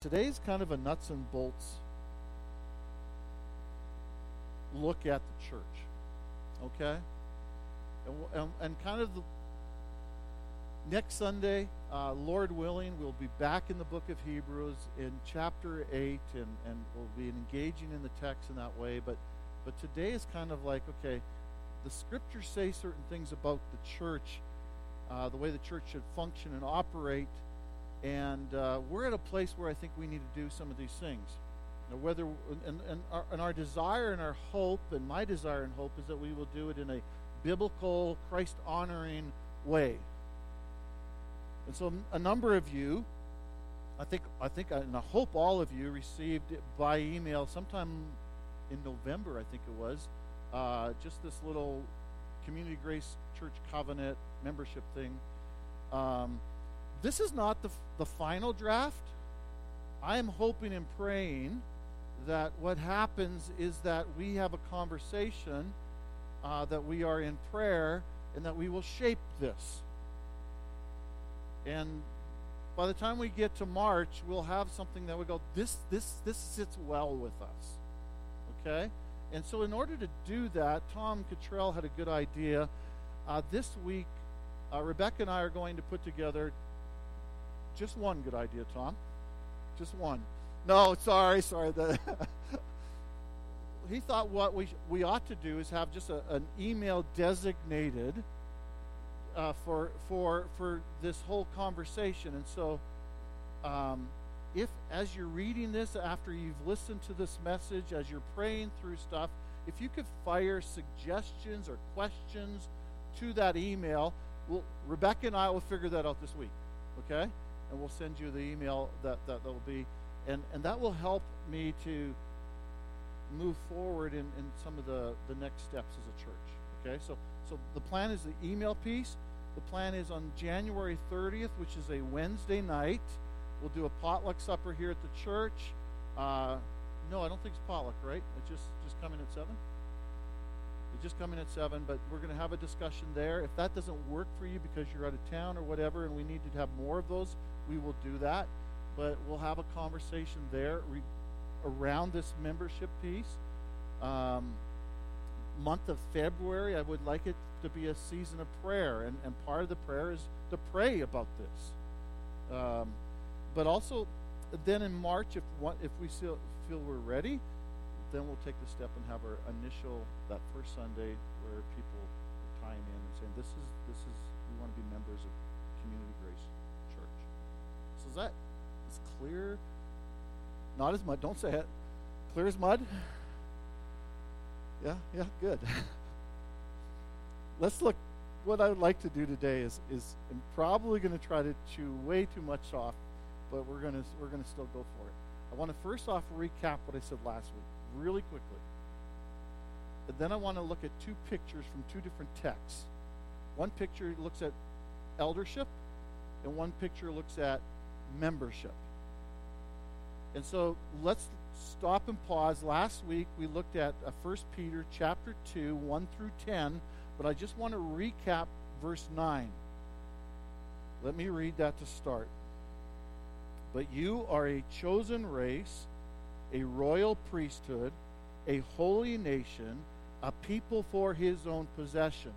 Today's kind of a nuts and bolts look at the church, okay? And, and, and kind of the, next Sunday, uh, Lord willing, we'll be back in the book of Hebrews in chapter 8, and, and we'll be engaging in the text in that way. But, but today is kind of like, okay, the scriptures say certain things about the church, uh, the way the church should function and operate and uh, we're at a place where I think we need to do some of these things. Now, whether and, and, our, and our desire and our hope, and my desire and hope, is that we will do it in a biblical, Christ honoring way. And so, a number of you, I think, I think, and I hope all of you received by email sometime in November, I think it was, uh, just this little Community Grace Church Covenant membership thing. Um, this is not the, the final draft. I am hoping and praying that what happens is that we have a conversation, uh, that we are in prayer, and that we will shape this. And by the time we get to March, we'll have something that we go, this, this, this sits well with us. Okay? And so, in order to do that, Tom Cottrell had a good idea. Uh, this week, uh, Rebecca and I are going to put together just one good idea, Tom. Just one. No, sorry, sorry. The he thought what we we ought to do is have just a, an email designated uh, for for for this whole conversation. And so, um, if as you're reading this, after you've listened to this message, as you're praying through stuff, if you could fire suggestions or questions to that email, well, Rebecca and I will figure that out this week. Okay and we'll send you the email that that will be, and and that will help me to move forward in, in some of the the next steps as a church. Okay, so so the plan is the email piece. The plan is on January 30th, which is a Wednesday night. We'll do a potluck supper here at the church. Uh, no, I don't think it's potluck, right? It's just just coming at seven just come in at 7, but we're going to have a discussion there. If that doesn't work for you because you're out of town or whatever, and we need to have more of those, we will do that. But we'll have a conversation there re- around this membership piece. Um, month of February, I would like it to be a season of prayer, and, and part of the prayer is to pray about this. Um, but also, then in March, if one, if we feel, feel we're ready, then we'll take the step and have our initial that first Sunday where people are tying in and saying, "This is this is we want to be members of Community Grace Church." So is that? is clear? Not as mud. Don't say it. Clear as mud. Yeah, yeah, good. Let's look. What I would like to do today is is I'm probably going to try to chew way too much off, but we're gonna we're gonna still go for it. I want to first off recap what I said last week really quickly. And then I want to look at two pictures from two different texts. One picture looks at eldership, and one picture looks at membership. And so let's stop and pause. Last week we looked at uh, 1 Peter chapter 2, 1 through 10, but I just want to recap verse 9. Let me read that to start. But you are a chosen race a royal priesthood, a holy nation, a people for his own possession,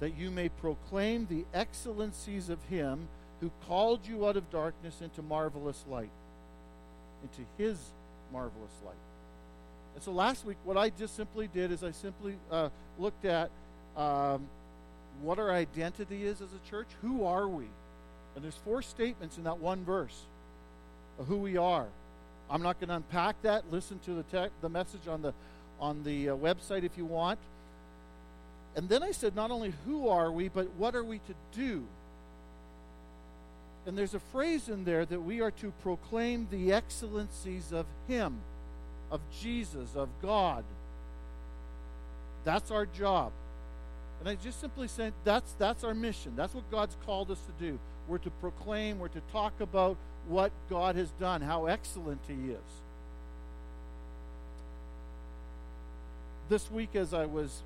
that you may proclaim the excellencies of him who called you out of darkness into marvelous light, into his marvelous light. And so last week, what I just simply did is I simply uh, looked at um, what our identity is as a church. Who are we? And there's four statements in that one verse of who we are. I'm not going to unpack that. Listen to the te- the message on the on the uh, website if you want. And then I said, not only who are we, but what are we to do? And there's a phrase in there that we are to proclaim the excellencies of Him, of Jesus, of God. That's our job. And I just simply said that's that's our mission. That's what God's called us to do. We're to proclaim, we're to talk about what God has done, how excellent He is. This week, as I was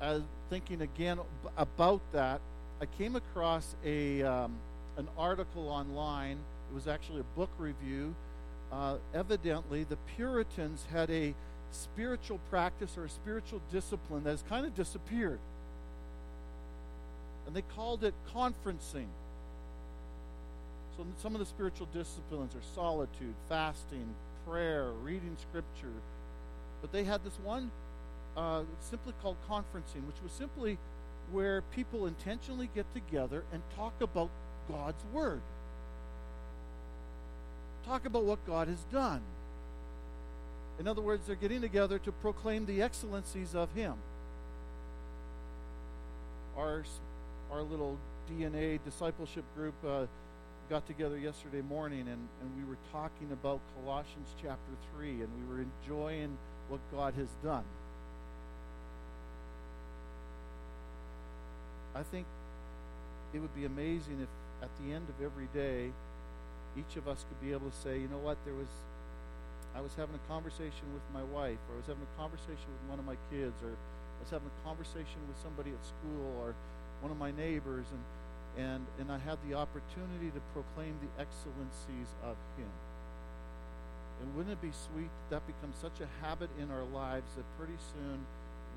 uh, thinking again about that, I came across a um, an article online. It was actually a book review uh, evidently the Puritans had a spiritual practice or a spiritual discipline that has kind of disappeared. And they called it conferencing. So some of the spiritual disciplines are solitude, fasting, prayer, reading scripture. But they had this one uh, simply called conferencing, which was simply where people intentionally get together and talk about God's Word. Talk about what God has done. In other words, they're getting together to proclaim the excellencies of Him. Our, our little DNA discipleship group uh, got together yesterday morning and, and we were talking about Colossians chapter 3 and we were enjoying what God has done. I think it would be amazing if at the end of every day, each of us could be able to say, you know what, there was, I was having a conversation with my wife, or I was having a conversation with one of my kids, or I was having a conversation with somebody at school, or one of my neighbors, and, and, and I had the opportunity to proclaim the excellencies of Him. And wouldn't it be sweet that, that becomes such a habit in our lives that pretty soon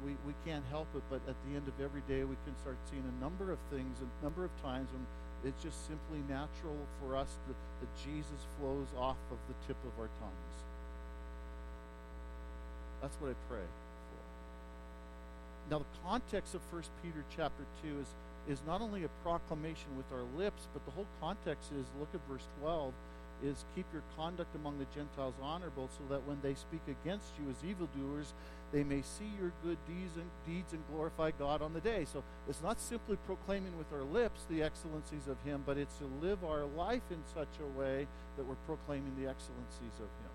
we, we can't help it, but at the end of every day, we can start seeing a number of things, a number of times when it's just simply natural for us to, that Jesus flows off of the tip of our tongues. That's what I pray for. Now, the context of 1 Peter chapter 2 is, is not only a proclamation with our lips, but the whole context is look at verse 12 is keep your conduct among the Gentiles honorable, so that when they speak against you as evildoers, they may see your good deeds and, deeds and glorify God on the day. So it's not simply proclaiming with our lips the excellencies of Him, but it's to live our life in such a way that we're proclaiming the excellencies of Him.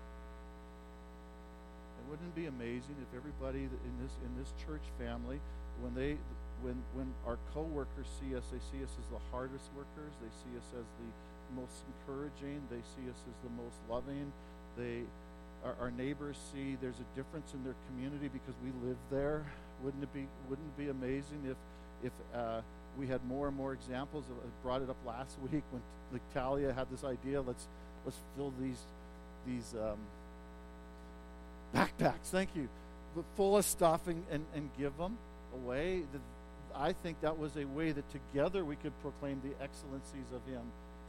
And wouldn't it be amazing if everybody in this in this church family, when they when when our co-workers see us, they see us as the hardest workers, they see us as the most encouraging, they see us as the most loving, they our, our neighbors see there's a difference in their community because we live there. Wouldn't it be Wouldn't it be amazing if if uh, we had more and more examples? Of, I brought it up last week when like, Talia had this idea. Let's let's fill these these um, backpacks. Thank you, full of stuff and, and, and give them away. I think that was a way that together we could proclaim the excellencies of Him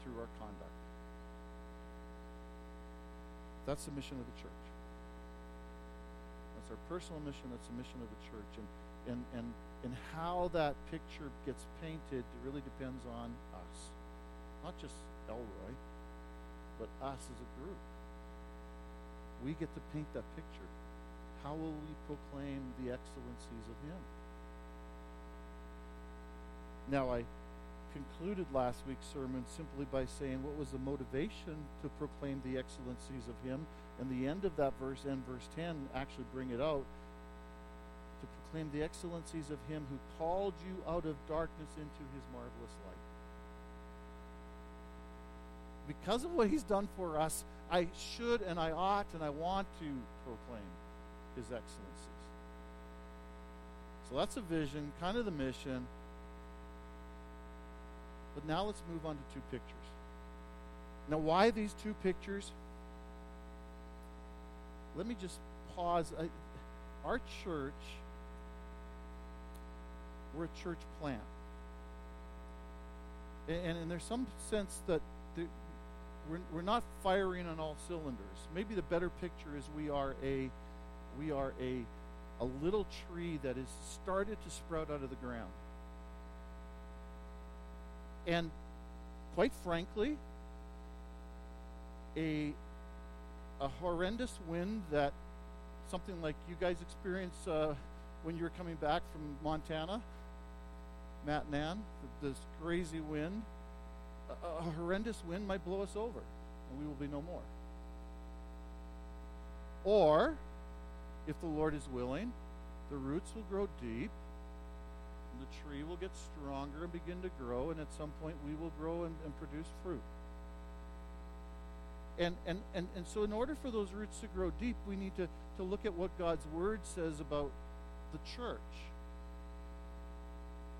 through our conduct. That's the mission of the church. That's our personal mission. That's the mission of the church. And, and, and, and how that picture gets painted really depends on us. Not just Elroy, but us as a group. We get to paint that picture. How will we proclaim the excellencies of Him? Now, I concluded last week's sermon simply by saying what was the motivation to proclaim the excellencies of him. And the end of that verse and verse 10 actually bring it out to proclaim the excellencies of him who called you out of darkness into his marvelous light. Because of what he's done for us, I should and I ought and I want to proclaim his excellencies. So that's a vision, kind of the mission. But now let's move on to two pictures. Now, why these two pictures? Let me just pause. Our church, we're a church plant. And, and, and there's some sense that the, we're, we're not firing on all cylinders. Maybe the better picture is we are a we are a a little tree that has started to sprout out of the ground. And quite frankly, a, a horrendous wind that something like you guys experienced uh, when you were coming back from Montana, Matt and Ann, this crazy wind, a, a horrendous wind might blow us over and we will be no more. Or, if the Lord is willing, the roots will grow deep the tree will get stronger and begin to grow, and at some point we will grow and, and produce fruit. And, and, and, and so, in order for those roots to grow deep, we need to, to look at what God's Word says about the church.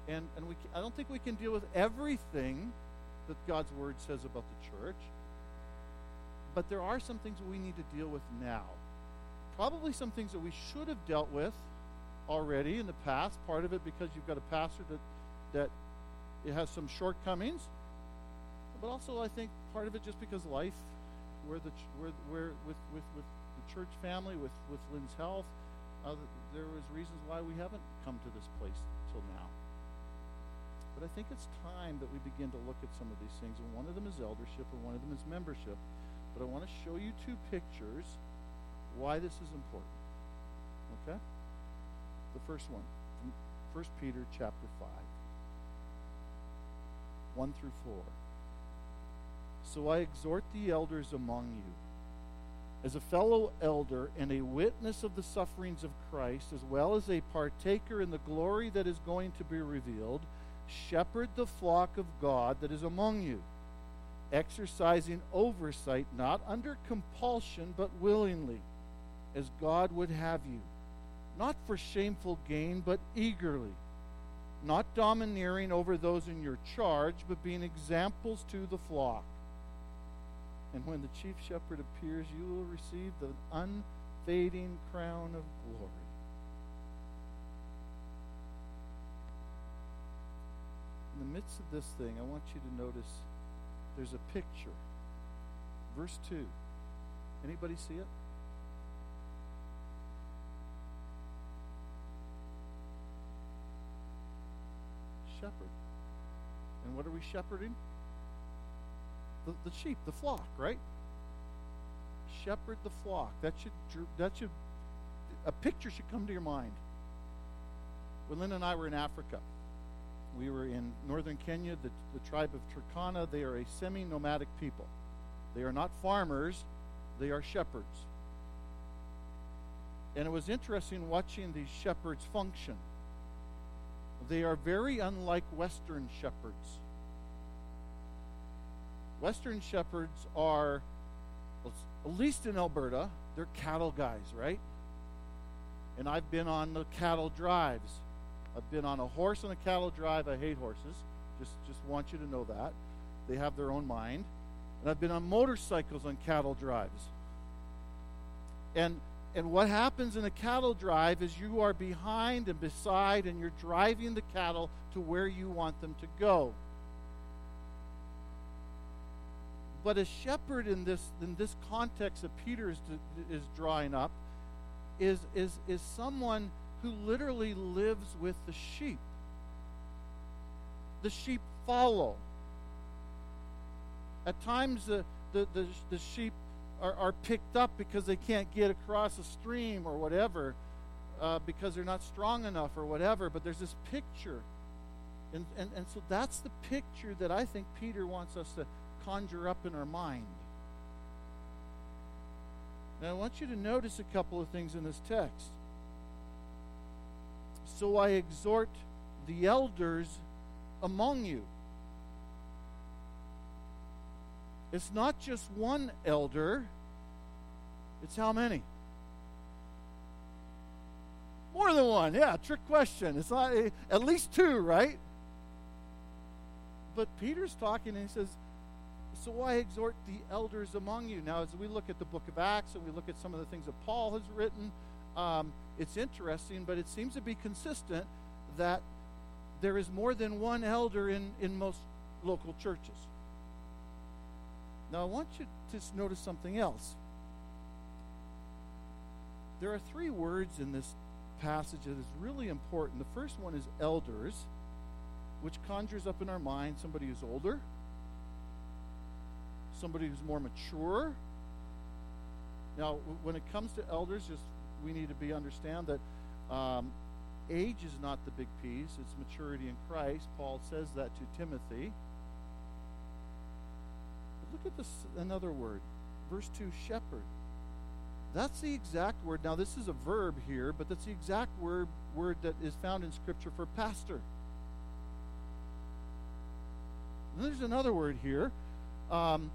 And, and we, I don't think we can deal with everything that God's Word says about the church. but there are some things we need to deal with now. Probably some things that we should have dealt with already in the past. Part of it because you've got a pastor that that it has some shortcomings, but also I think part of it just because life, where the where where with with with the church family, with with Lynn's health, uh, there was reasons why we haven't come to this place till now. But I think it's time that we begin to look at some of these things, and one of them is eldership, and one of them is membership. But I want to show you two pictures why this is important. Okay? The first one from 1 Peter chapter 5. 1 through 4. So I exhort the elders among you, as a fellow elder and a witness of the sufferings of Christ, as well as a partaker in the glory that is going to be revealed, shepherd the flock of God that is among you, exercising oversight not under compulsion but willingly, as God would have you, not for shameful gain but eagerly not domineering over those in your charge, but being examples to the flock. And when the chief shepherd appears, you will receive the unfading crown of glory. In the midst of this thing, I want you to notice there's a picture. Verse 2. Anybody see it? Shepherd. And what are we shepherding? The, the sheep, the flock, right? Shepherd the flock. That should that should a picture should come to your mind. When Lynn and I were in Africa, we were in northern Kenya, the, the tribe of Turkana. They are a semi nomadic people. They are not farmers, they are shepherds. And it was interesting watching these shepherds function. They are very unlike Western shepherds. Western shepherds are, at least in Alberta, they're cattle guys, right? And I've been on the cattle drives. I've been on a horse on a cattle drive. I hate horses. Just, just want you to know that. They have their own mind. And I've been on motorcycles on cattle drives. And and what happens in a cattle drive is you are behind and beside, and you're driving the cattle to where you want them to go. But a shepherd in this in this context that Peter is, is drawing up is, is, is someone who literally lives with the sheep. The sheep follow. At times, the, the, the, the sheep are, are picked up because they can't get across a stream or whatever, uh, because they're not strong enough or whatever. But there's this picture. And, and, and so that's the picture that I think Peter wants us to conjure up in our mind. Now, I want you to notice a couple of things in this text. So I exhort the elders among you. It's not just one elder, it's how many? More than one. Yeah, trick question. It's not eh, at least two, right? But Peter's talking and he says, So I exhort the elders among you. Now, as we look at the book of Acts and we look at some of the things that Paul has written, um, it's interesting, but it seems to be consistent that there is more than one elder in, in most local churches. Now, I want you to notice something else. There are three words in this passage that is really important. The first one is elders, which conjures up in our mind somebody who's older, somebody who's more mature. Now, when it comes to elders, just we need to be understand that um, age is not the big piece; it's maturity in Christ. Paul says that to Timothy. Look at this another word. Verse 2 shepherd. That's the exact word. Now, this is a verb here, but that's the exact word, word that is found in Scripture for pastor. And there's another word here. Um,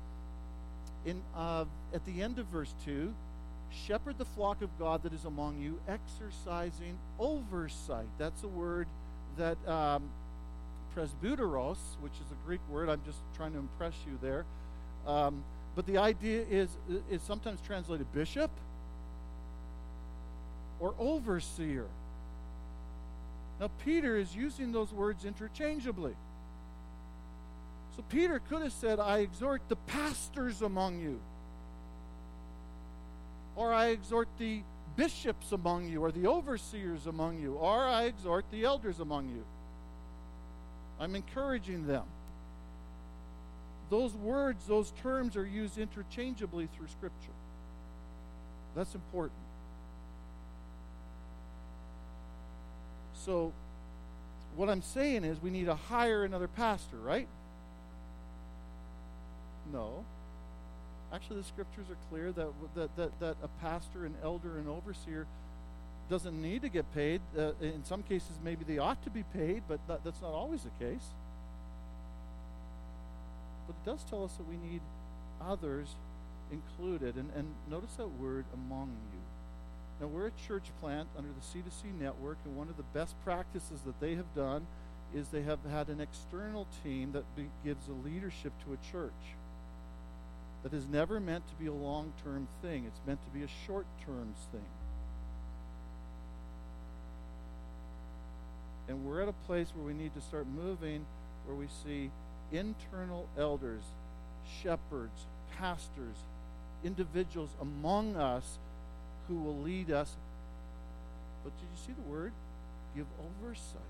in, uh, at the end of verse 2, shepherd the flock of God that is among you, exercising oversight. That's a word that um, presbyteros, which is a Greek word, I'm just trying to impress you there, um, but the idea is is sometimes translated bishop or overseer. Now, Peter is using those words interchangeably. So, Peter could have said, I exhort the pastors among you, or I exhort the bishops among you, or the overseers among you, or I exhort the elders among you. I'm encouraging them. Those words, those terms are used interchangeably through Scripture. That's important. So, what I'm saying is we need to hire another pastor, right? No. Actually, the scriptures are clear that, that, that, that a pastor, an elder, an overseer doesn't need to get paid. Uh, in some cases, maybe they ought to be paid, but that, that's not always the case. But it does tell us that we need others included. And, and notice that word among you. Now, we're a church plant under the C2C network, and one of the best practices that they have done is they have had an external team that be, gives a leadership to a church. That is never meant to be a long term thing, it's meant to be a short term thing. And we're at a place where we need to start moving where we see internal elders, shepherds, pastors, individuals among us who will lead us. But did you see the word? Give oversight.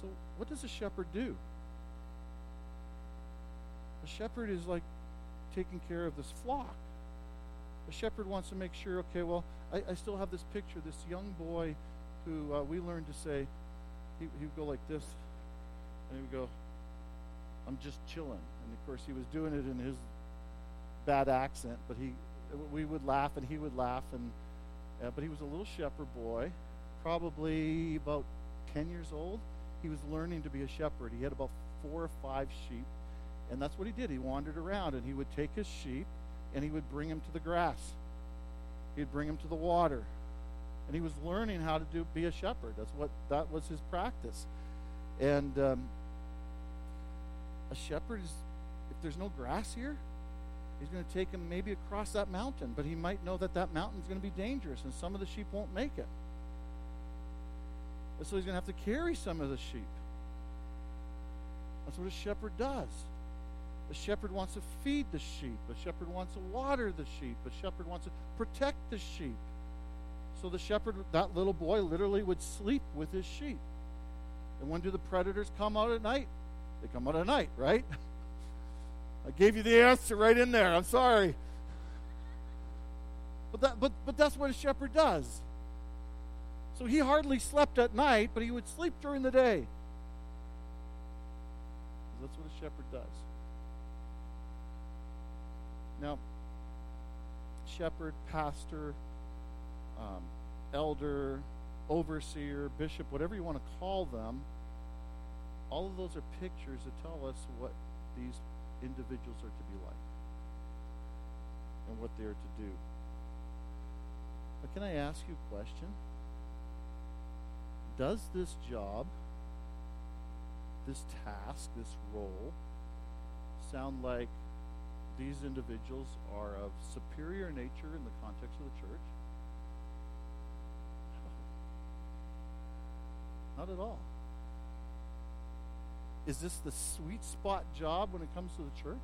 So, what does a shepherd do? A shepherd is like taking care of this flock. A shepherd wants to make sure, okay, well, I, I still have this picture, this young boy who uh, we learned to say, he, he would go like this, and he would go, I'm just chilling. And of course, he was doing it in his bad accent, but he we would laugh and he would laugh and uh, but he was a little shepherd boy probably about 10 years old. He was learning to be a shepherd. He had about four or five sheep and that's what he did. He wandered around and he would take his sheep and he would bring them to the grass. He'd bring them to the water and he was learning how to do be a shepherd. That's what that was his practice. And um, a shepherd is if there's no grass here He's going to take him maybe across that mountain, but he might know that that mountain is going to be dangerous and some of the sheep won't make it. And so he's going to have to carry some of the sheep. That's what a shepherd does. A shepherd wants to feed the sheep. A shepherd wants to water the sheep. A shepherd wants to protect the sheep. So the shepherd, that little boy, literally would sleep with his sheep. And when do the predators come out at night? They come out at night, right? I gave you the answer right in there. I'm sorry. But, that, but, but that's what a shepherd does. So he hardly slept at night, but he would sleep during the day. That's what a shepherd does. Now, shepherd, pastor, um, elder, overseer, bishop, whatever you want to call them, all of those are pictures that tell us what these individuals are to be like and what they are to do. But can I ask you a question? Does this job, this task, this role, sound like these individuals are of superior nature in the context of the church? Not at all. Is this the sweet spot job when it comes to the church?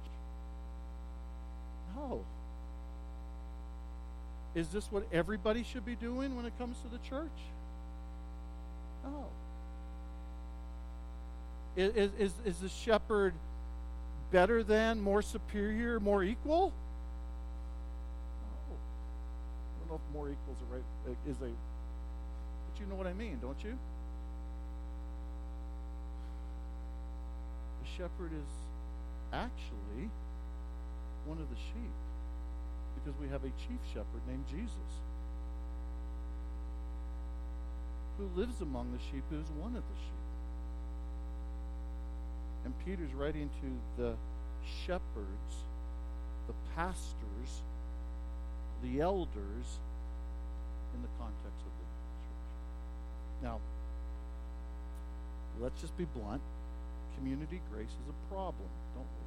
No. Is this what everybody should be doing when it comes to the church? No. Is, is, is the shepherd better than, more superior, more equal? No. I don't know if more equal is a right is a but you know what I mean, don't you? Shepherd is actually one of the sheep because we have a chief shepherd named Jesus who lives among the sheep, who is one of the sheep. And Peter's writing to the shepherds, the pastors, the elders in the context of the church. Now, let's just be blunt community grace is a problem, don't we?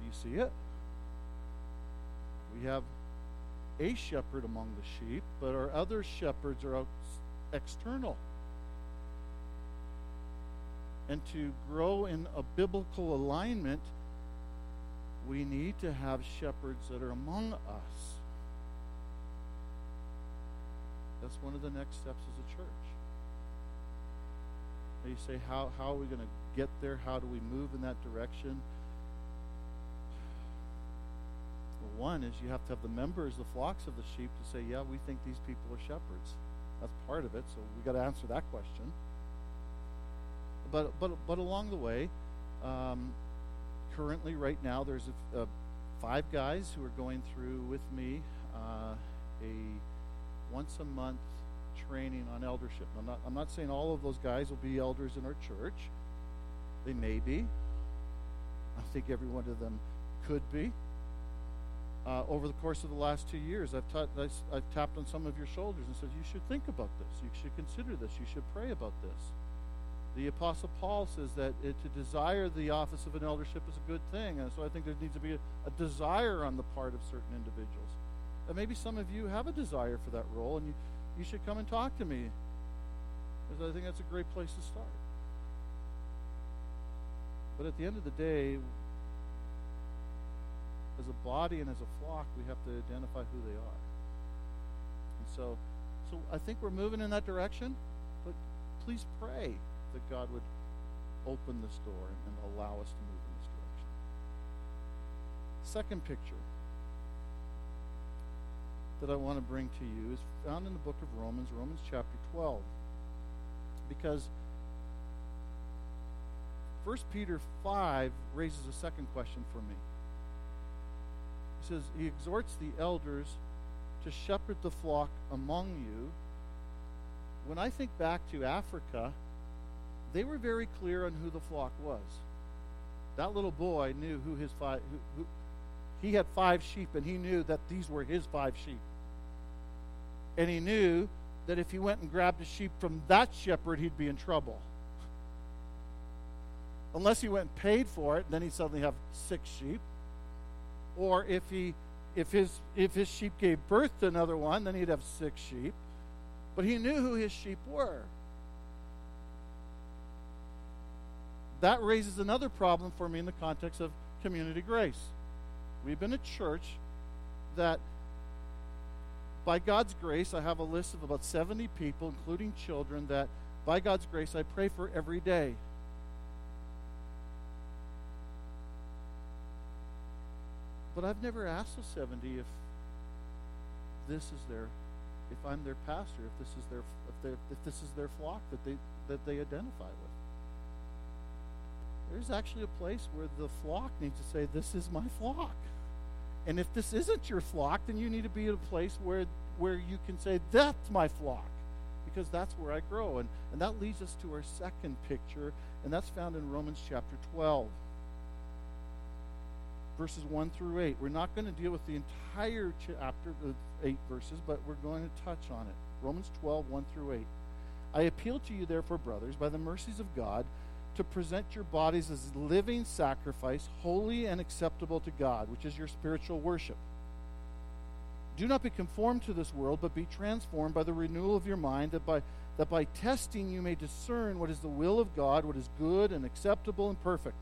Do you see it? We have a shepherd among the sheep, but our other shepherds are external. And to grow in a biblical alignment, we need to have shepherds that are among us. That's one of the next steps as a church. And you say, how, how are we going to get there? How do we move in that direction? Well, one is you have to have the members, the flocks of the sheep, to say, yeah, we think these people are shepherds. That's part of it, so we got to answer that question. But, but, but along the way, um, currently, right now, there's a, a five guys who are going through with me uh, a once a month training on eldership. I'm not, I'm not saying all of those guys will be elders in our church. They may be. I think every one of them could be. Uh, over the course of the last two years, I've, ta- I've tapped on some of your shoulders and said, You should think about this. You should consider this. You should pray about this. The Apostle Paul says that it, to desire the office of an eldership is a good thing. And so I think there needs to be a, a desire on the part of certain individuals. And maybe some of you have a desire for that role, and you, you should come and talk to me. Because I think that's a great place to start. But at the end of the day, as a body and as a flock, we have to identify who they are. And so, so I think we're moving in that direction, but please pray that God would open this door and allow us to move in this direction. Second picture that I want to bring to you is found in the book of Romans, Romans chapter 12. Because 1 Peter 5 raises a second question for me. He says, He exhorts the elders to shepherd the flock among you. When I think back to Africa, they were very clear on who the flock was. That little boy knew who his five, who, who, he had five sheep, and he knew that these were his five sheep. And he knew that if he went and grabbed a sheep from that shepherd, he'd be in trouble. Unless he went and paid for it, then he'd suddenly have six sheep. Or if he if his if his sheep gave birth to another one, then he'd have six sheep. But he knew who his sheep were. That raises another problem for me in the context of community grace. We've been a church that by God's grace, I have a list of about 70 people, including children, that by God's grace I pray for every day. But I've never asked the 70 if this is their, if I'm their pastor, if this is their, if, if this is their flock that they that they identify with. There's actually a place where the flock needs to say, "This is my flock." And if this isn't your flock, then you need to be at a place where, where you can say, That's my flock, because that's where I grow. And, and that leads us to our second picture, and that's found in Romans chapter 12, verses 1 through 8. We're not going to deal with the entire chapter, the eight verses, but we're going to touch on it. Romans 12, 1 through 8. I appeal to you, therefore, brothers, by the mercies of God to present your bodies as living sacrifice, holy and acceptable to God, which is your spiritual worship. Do not be conformed to this world, but be transformed by the renewal of your mind, that by, that by testing you may discern what is the will of God, what is good and acceptable and perfect.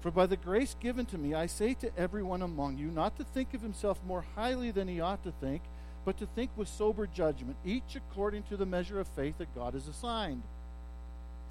For by the grace given to me, I say to everyone among you not to think of himself more highly than he ought to think, but to think with sober judgment, each according to the measure of faith that God has assigned.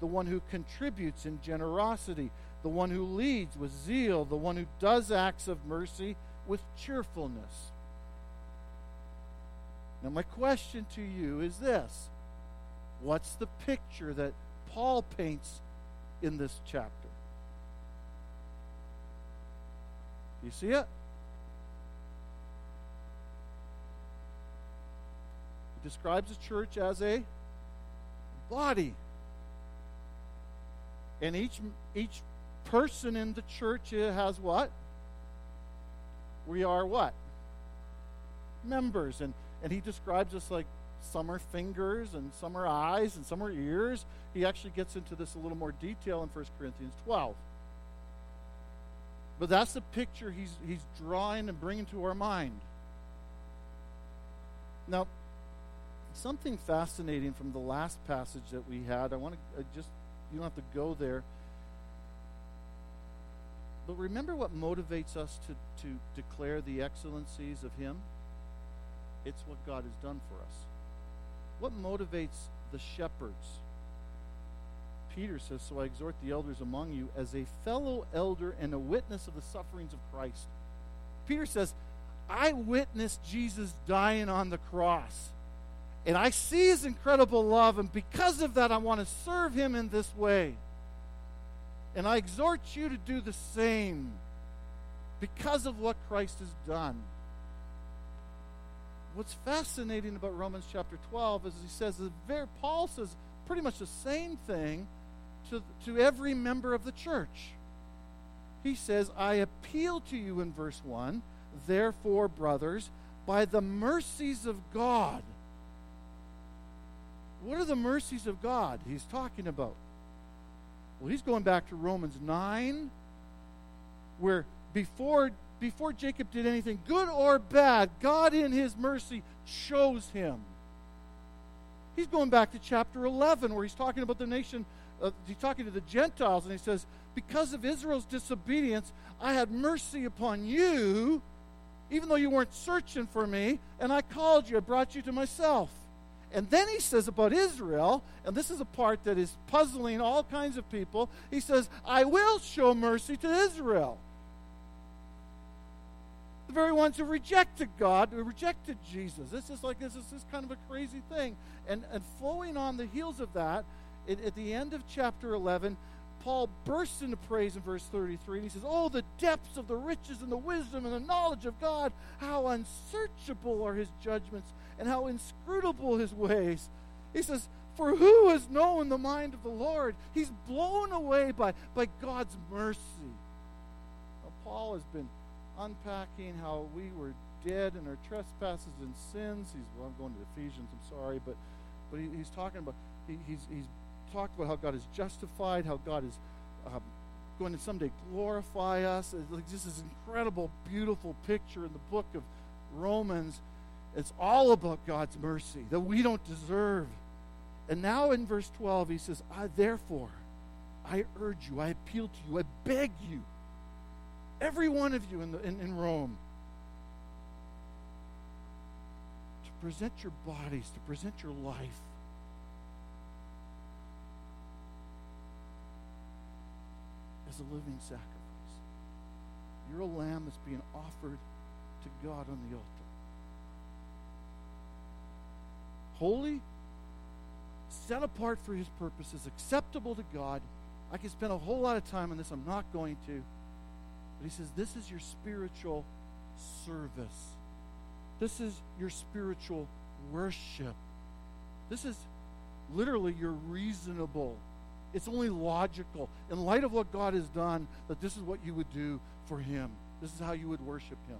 the one who contributes in generosity, the one who leads with zeal, the one who does acts of mercy with cheerfulness. Now, my question to you is this What's the picture that Paul paints in this chapter? You see it? He describes the church as a body. And each each person in the church has what? We are what? Members. And and he describes us like some are fingers and some are eyes and some are ears. He actually gets into this a little more detail in 1 Corinthians 12. But that's the picture he's, he's drawing and bringing to our mind. Now, something fascinating from the last passage that we had, I want to just, you don't have to go there. But remember what motivates us to, to declare the excellencies of Him? It's what God has done for us. What motivates the shepherds? Peter says, So I exhort the elders among you as a fellow elder and a witness of the sufferings of Christ. Peter says, I witnessed Jesus dying on the cross. And I see his incredible love, and because of that, I want to serve him in this way. And I exhort you to do the same because of what Christ has done what's fascinating about Romans chapter 12 is he says, Paul says pretty much the same thing to, to every member of the church. He says, I appeal to you in verse 1, therefore, brothers, by the mercies of God. What are the mercies of God he's talking about? Well, he's going back to Romans 9, where before before Jacob did anything, good or bad, God in his mercy chose him. He's going back to chapter 11 where he's talking about the nation, uh, he's talking to the Gentiles, and he says, Because of Israel's disobedience, I had mercy upon you, even though you weren't searching for me, and I called you, I brought you to myself. And then he says about Israel, and this is a part that is puzzling all kinds of people, he says, I will show mercy to Israel the very ones who rejected God, who rejected Jesus. This is like this is this kind of a crazy thing. And and flowing on the heels of that, it, at the end of chapter 11, Paul bursts into praise in verse 33, and he says, Oh, the depths of the riches and the wisdom and the knowledge of God! How unsearchable are his judgments, and how inscrutable his ways. He says, For who has known the mind of the Lord? He's blown away by, by God's mercy. Now, Paul has been unpacking how we were dead in our trespasses and sins. He's well, I'm going to Ephesians. I'm sorry, but but he, he's talking about he, he's he's talked about how God is justified, how God is um, going to someday glorify us. It's like just this incredible, beautiful picture in the book of Romans. It's all about God's mercy that we don't deserve. And now in verse 12, he says, I therefore, I urge you, I appeal to you, I beg you Every one of you in, the, in, in Rome. To present your bodies, to present your life. As a living sacrifice. You're a lamb that's being offered to God on the altar. Holy, set apart for his purposes, acceptable to God. I could spend a whole lot of time on this. I'm not going to. But he says, This is your spiritual service. This is your spiritual worship. This is literally your reasonable. It's only logical. In light of what God has done, that this is what you would do for Him. This is how you would worship Him.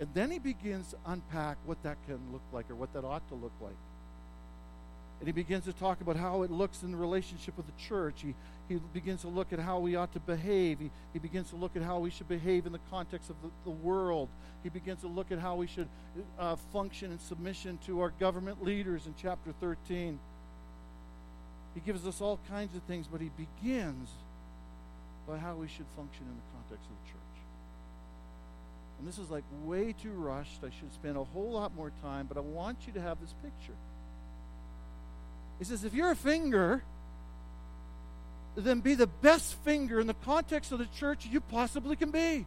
And then he begins to unpack what that can look like or what that ought to look like. And he begins to talk about how it looks in the relationship with the church. He, he begins to look at how we ought to behave. He, he begins to look at how we should behave in the context of the, the world. He begins to look at how we should uh, function in submission to our government leaders in chapter 13. He gives us all kinds of things, but he begins by how we should function in the context of the church. And this is like way too rushed. I should spend a whole lot more time, but I want you to have this picture. He says, if you're a finger, then be the best finger in the context of the church you possibly can be.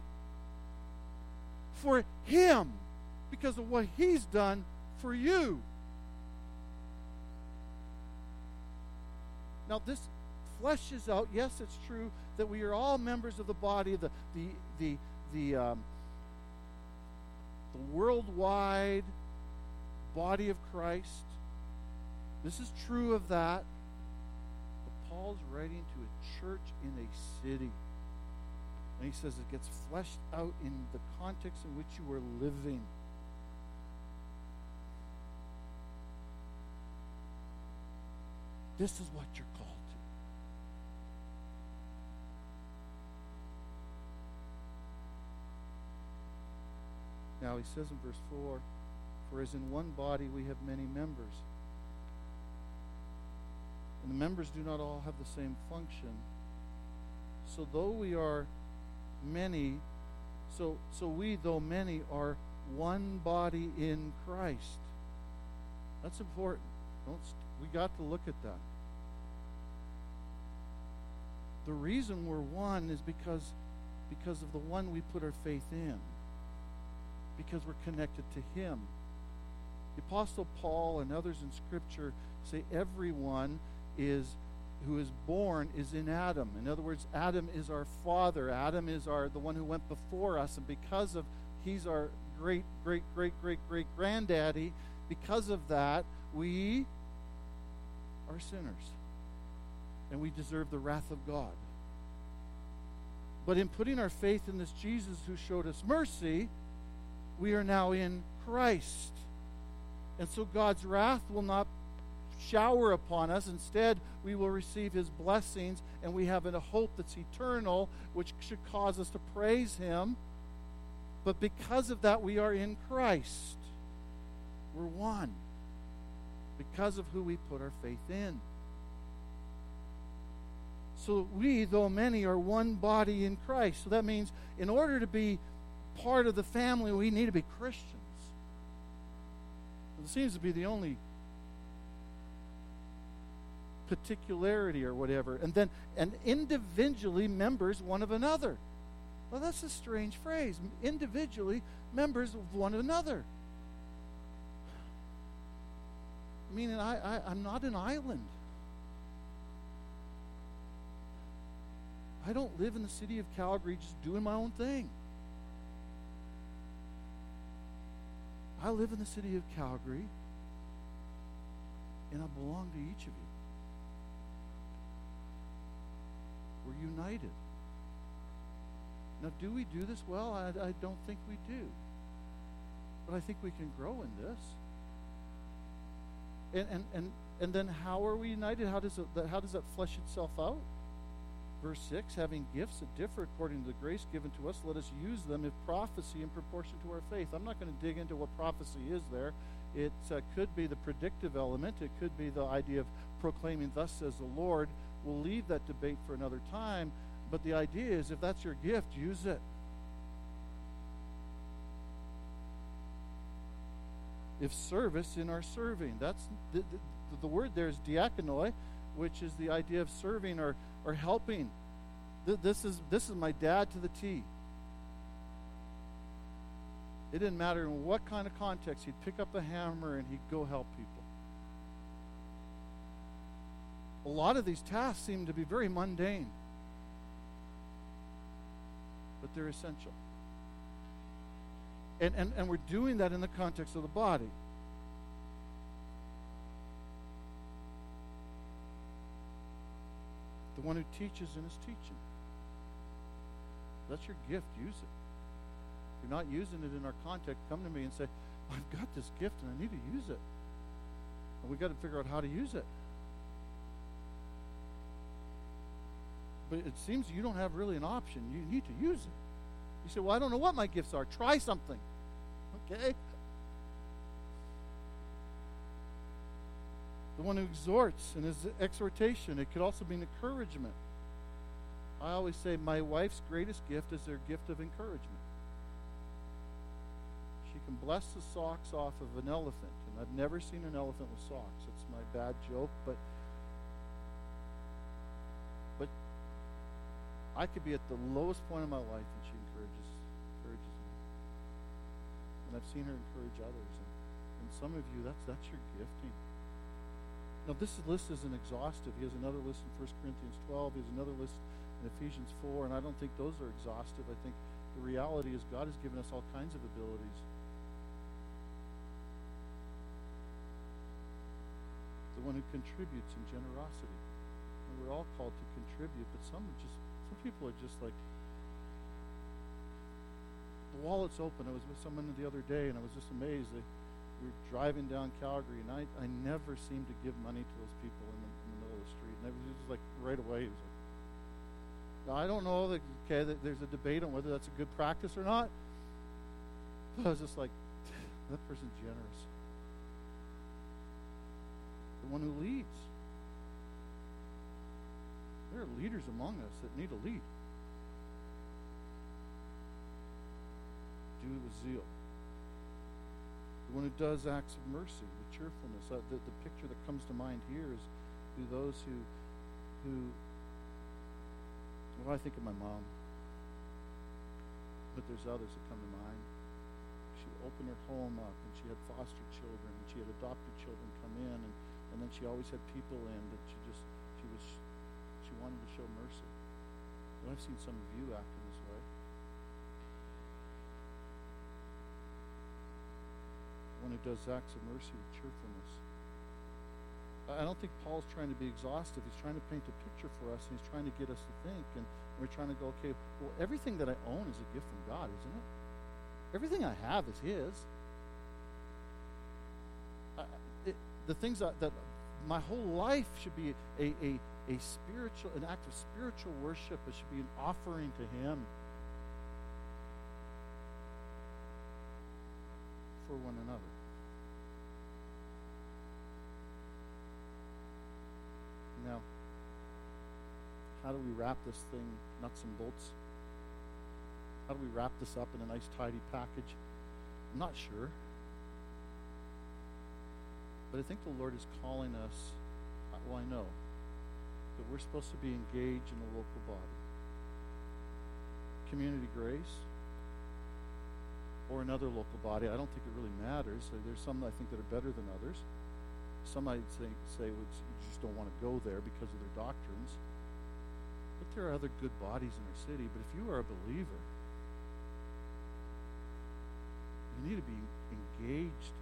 For Him, because of what He's done for you. Now, this fleshes out, yes, it's true that we are all members of the body, the, the, the, the um, the worldwide body of Christ. This is true of that. But Paul's writing to a church in a city. And he says it gets fleshed out in the context in which you are living. This is what you're called to. Now he says in verse 4 For as in one body we have many members, and the members do not all have the same function. So though we are many, so so we though many are one body in Christ. That's important. Don't we got to look at that. The reason we're one is because because of the one we put our faith in. Because we're connected to him. The apostle Paul and others in scripture say everyone is who is born is in Adam. In other words, Adam is our father. Adam is our the one who went before us and because of he's our great great great great great granddaddy, because of that, we are sinners. And we deserve the wrath of God. But in putting our faith in this Jesus who showed us mercy, we are now in Christ. And so God's wrath will not shower upon us. Instead, we will receive his blessings, and we have a hope that's eternal, which should cause us to praise him. But because of that, we are in Christ. We're one because of who we put our faith in. So we, though many, are one body in Christ. So that means in order to be part of the family, we need to be Christians. It seems to be the only particularity or whatever. And then, and individually members one of another. Well, that's a strange phrase. Individually members of one another. Meaning, I, I, I'm not an island. I don't live in the city of Calgary just doing my own thing. I live in the city of Calgary, and I belong to each of you. We're united. Now, do we do this well? I, I don't think we do. But I think we can grow in this. And, and, and, and then how are we united? How does, it, how does that flesh itself out? Verse 6 having gifts that differ according to the grace given to us, let us use them if prophecy in proportion to our faith. I'm not going to dig into what prophecy is there. It uh, could be the predictive element, it could be the idea of proclaiming, Thus says the Lord. We'll leave that debate for another time. But the idea is if that's your gift, use it. If service in our serving, that's the, the, the word there is diakonoi, which is the idea of serving or, or helping. This is, this is my dad to the T. It didn't matter in what kind of context, he'd pick up the hammer and he'd go help people. A lot of these tasks seem to be very mundane, but they're essential. And, and, and we're doing that in the context of the body. One who teaches in his teaching. That's your gift. Use it. If you're not using it in our context, come to me and say, I've got this gift and I need to use it. And we've got to figure out how to use it. But it seems you don't have really an option. You need to use it. You say, Well, I don't know what my gifts are. Try something. Okay? the one who exhorts in his exhortation. It could also be an encouragement. I always say my wife's greatest gift is their gift of encouragement. She can bless the socks off of an elephant, and I've never seen an elephant with socks. It's my bad joke, but but I could be at the lowest point of my life, and she encourages encourages me. And I've seen her encourage others, and, and some of you, that's that's your gifting. Now, this list isn't exhaustive. He has another list in 1 Corinthians 12. He has another list in Ephesians 4, and I don't think those are exhaustive. I think the reality is God has given us all kinds of abilities. The one who contributes in generosity. And we're all called to contribute, but some just some people are just like the wallet's open. I was with someone the other day and I was just amazed. They, we were driving down Calgary and I, I never seemed to give money to those people in the, in the middle of the street. And it was just like right away. It was like, now, I don't know, that, okay, that there's a debate on whether that's a good practice or not. But I was just like, that person's generous. The one who leads. There are leaders among us that need to lead. Do it with zeal. The one who does acts of mercy with cheerfulness. Uh, the, the picture that comes to mind here is do those who who well, I think of my mom, but there's others that come to mind. She opened her home up, and she had foster children, and she had adopted children come in, and, and then she always had people in that she just she was she wanted to show mercy. And I've seen some of you acting One who does acts of mercy with cheerfulness. I don't think Paul's trying to be exhaustive. He's trying to paint a picture for us, and he's trying to get us to think. And we're trying to go, okay, well, everything that I own is a gift from God, isn't it? Everything I have is His. it, the things that, that, my whole life should be a, a, a spiritual, an act of spiritual worship. It should be an offering to Him for one another. Now, how do we wrap this thing nuts and bolts? How do we wrap this up in a nice, tidy package? I'm not sure. But I think the Lord is calling us, uh, well, I know, that we're supposed to be engaged in the local body. Community Grace or another local body, I don't think it really matters. There's some I think that are better than others. Some might say, say well, you just don't want to go there because of their doctrines. But there are other good bodies in our city. But if you are a believer, you need to be engaged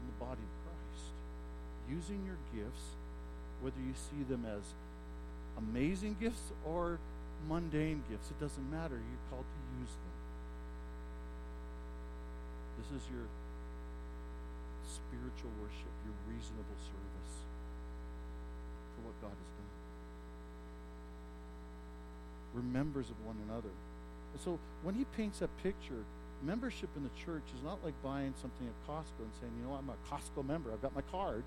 in the body of Christ, using your gifts, whether you see them as amazing gifts or mundane gifts. It doesn't matter. You're called to use them. This is your spiritual worship, your reasonable service for what God has done. We're members of one another. And so when he paints that picture, membership in the church is not like buying something at Costco and saying, you know, I'm a Costco member. I've got my card.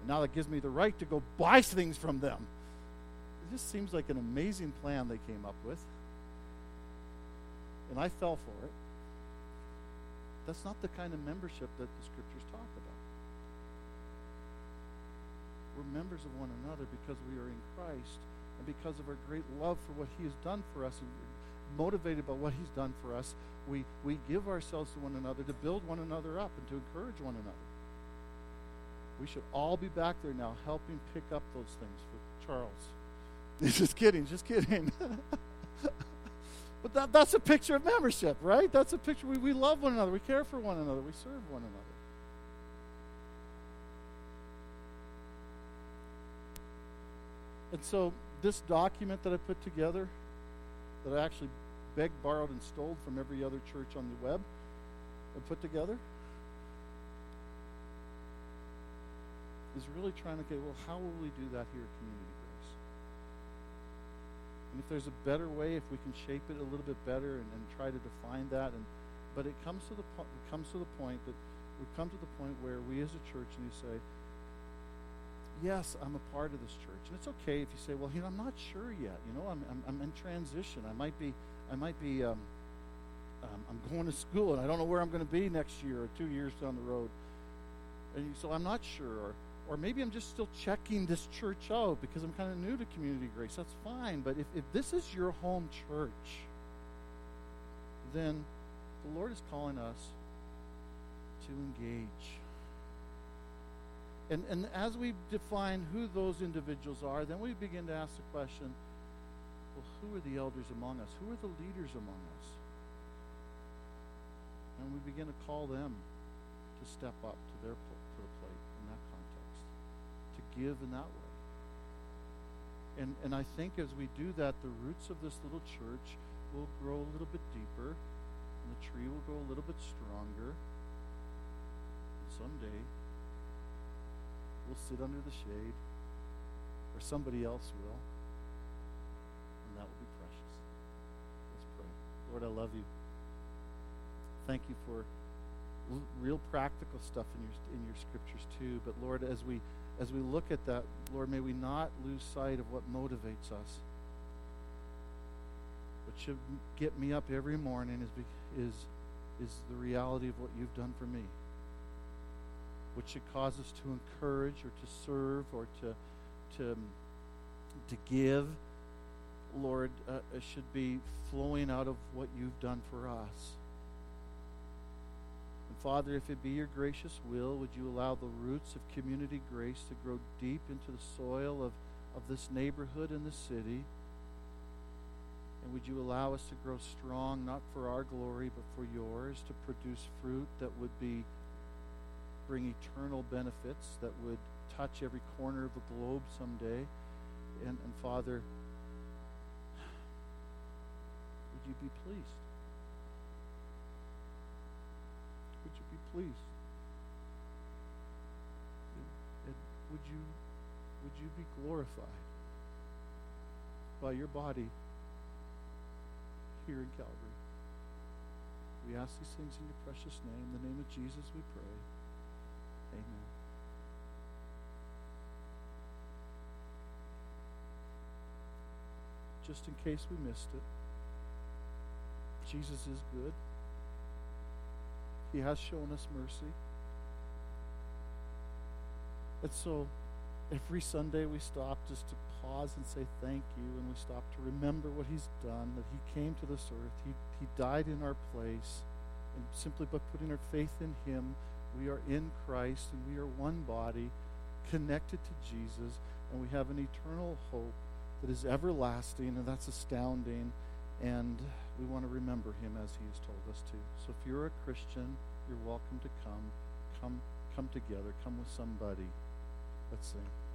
And now that gives me the right to go buy things from them. It just seems like an amazing plan they came up with. And I fell for it. That's not the kind of membership that the scriptures talk about. We're members of one another because we are in Christ and because of our great love for what He has done for us and motivated by what He's done for us. We, we give ourselves to one another to build one another up and to encourage one another. We should all be back there now helping pick up those things for Charles. just kidding, just kidding. But that, that's a picture of membership, right? That's a picture. We, we love one another. We care for one another. We serve one another. And so, this document that I put together, that I actually begged, borrowed, and stole from every other church on the web, and put together, is really trying to get, well, how will we do that here at Community Grace? and if there's a better way, if we can shape it a little bit better and, and try to define that, and but it comes to the po- it comes to the point that we come to the point where we as a church and you say, yes, I'm a part of this church, and it's okay if you say, well, you know, I'm not sure yet. You know, I'm I'm, I'm in transition. I might be I might be um, um, I'm going to school and I don't know where I'm going to be next year or two years down the road, and you, so I'm not sure. Or, or maybe I'm just still checking this church out because I'm kind of new to community grace. That's fine. But if, if this is your home church, then the Lord is calling us to engage. And, and as we define who those individuals are, then we begin to ask the question well, who are the elders among us? Who are the leaders among us? And we begin to call them to step up to their to the plate in that context, to give in that way. And and I think as we do that, the roots of this little church will grow a little bit deeper, and the tree will grow a little bit stronger. And someday, we'll sit under the shade, or somebody else will, and that will be precious. Let's pray. Lord, I love you. Thank you for real practical stuff in your in your scriptures too. But Lord, as we as we look at that, Lord, may we not lose sight of what motivates us what should get me up every morning is, is, is the reality of what you've done for me. What should cause us to encourage or to serve or to, to, to give, Lord, uh, should be flowing out of what you've done for us. And Father, if it be your gracious will, would you allow the roots of community grace to grow deep into the soil of, of this neighborhood and the city? And would you allow us to grow strong, not for our glory, but for yours, to produce fruit that would be bring eternal benefits, that would touch every corner of the globe someday. And, and Father, would you be pleased? Would you be pleased? And, and would you would you be glorified by your body here in Calgary. We ask these things in your precious name. In the name of Jesus, we pray. Amen. Just in case we missed it, Jesus is good. He has shown us mercy. And so every Sunday we stop just to pause and say thank you, and we stop to remember what He's done, that He came to this earth, He, he died in our place, and simply by putting our faith in Him, we are in Christ, and we are one body, connected to Jesus, and we have an eternal hope that is everlasting, and that's astounding, and we want to remember Him as He has told us to. So if you're a Christian, you're welcome to come. Come, come together. Come with somebody. Let's sing.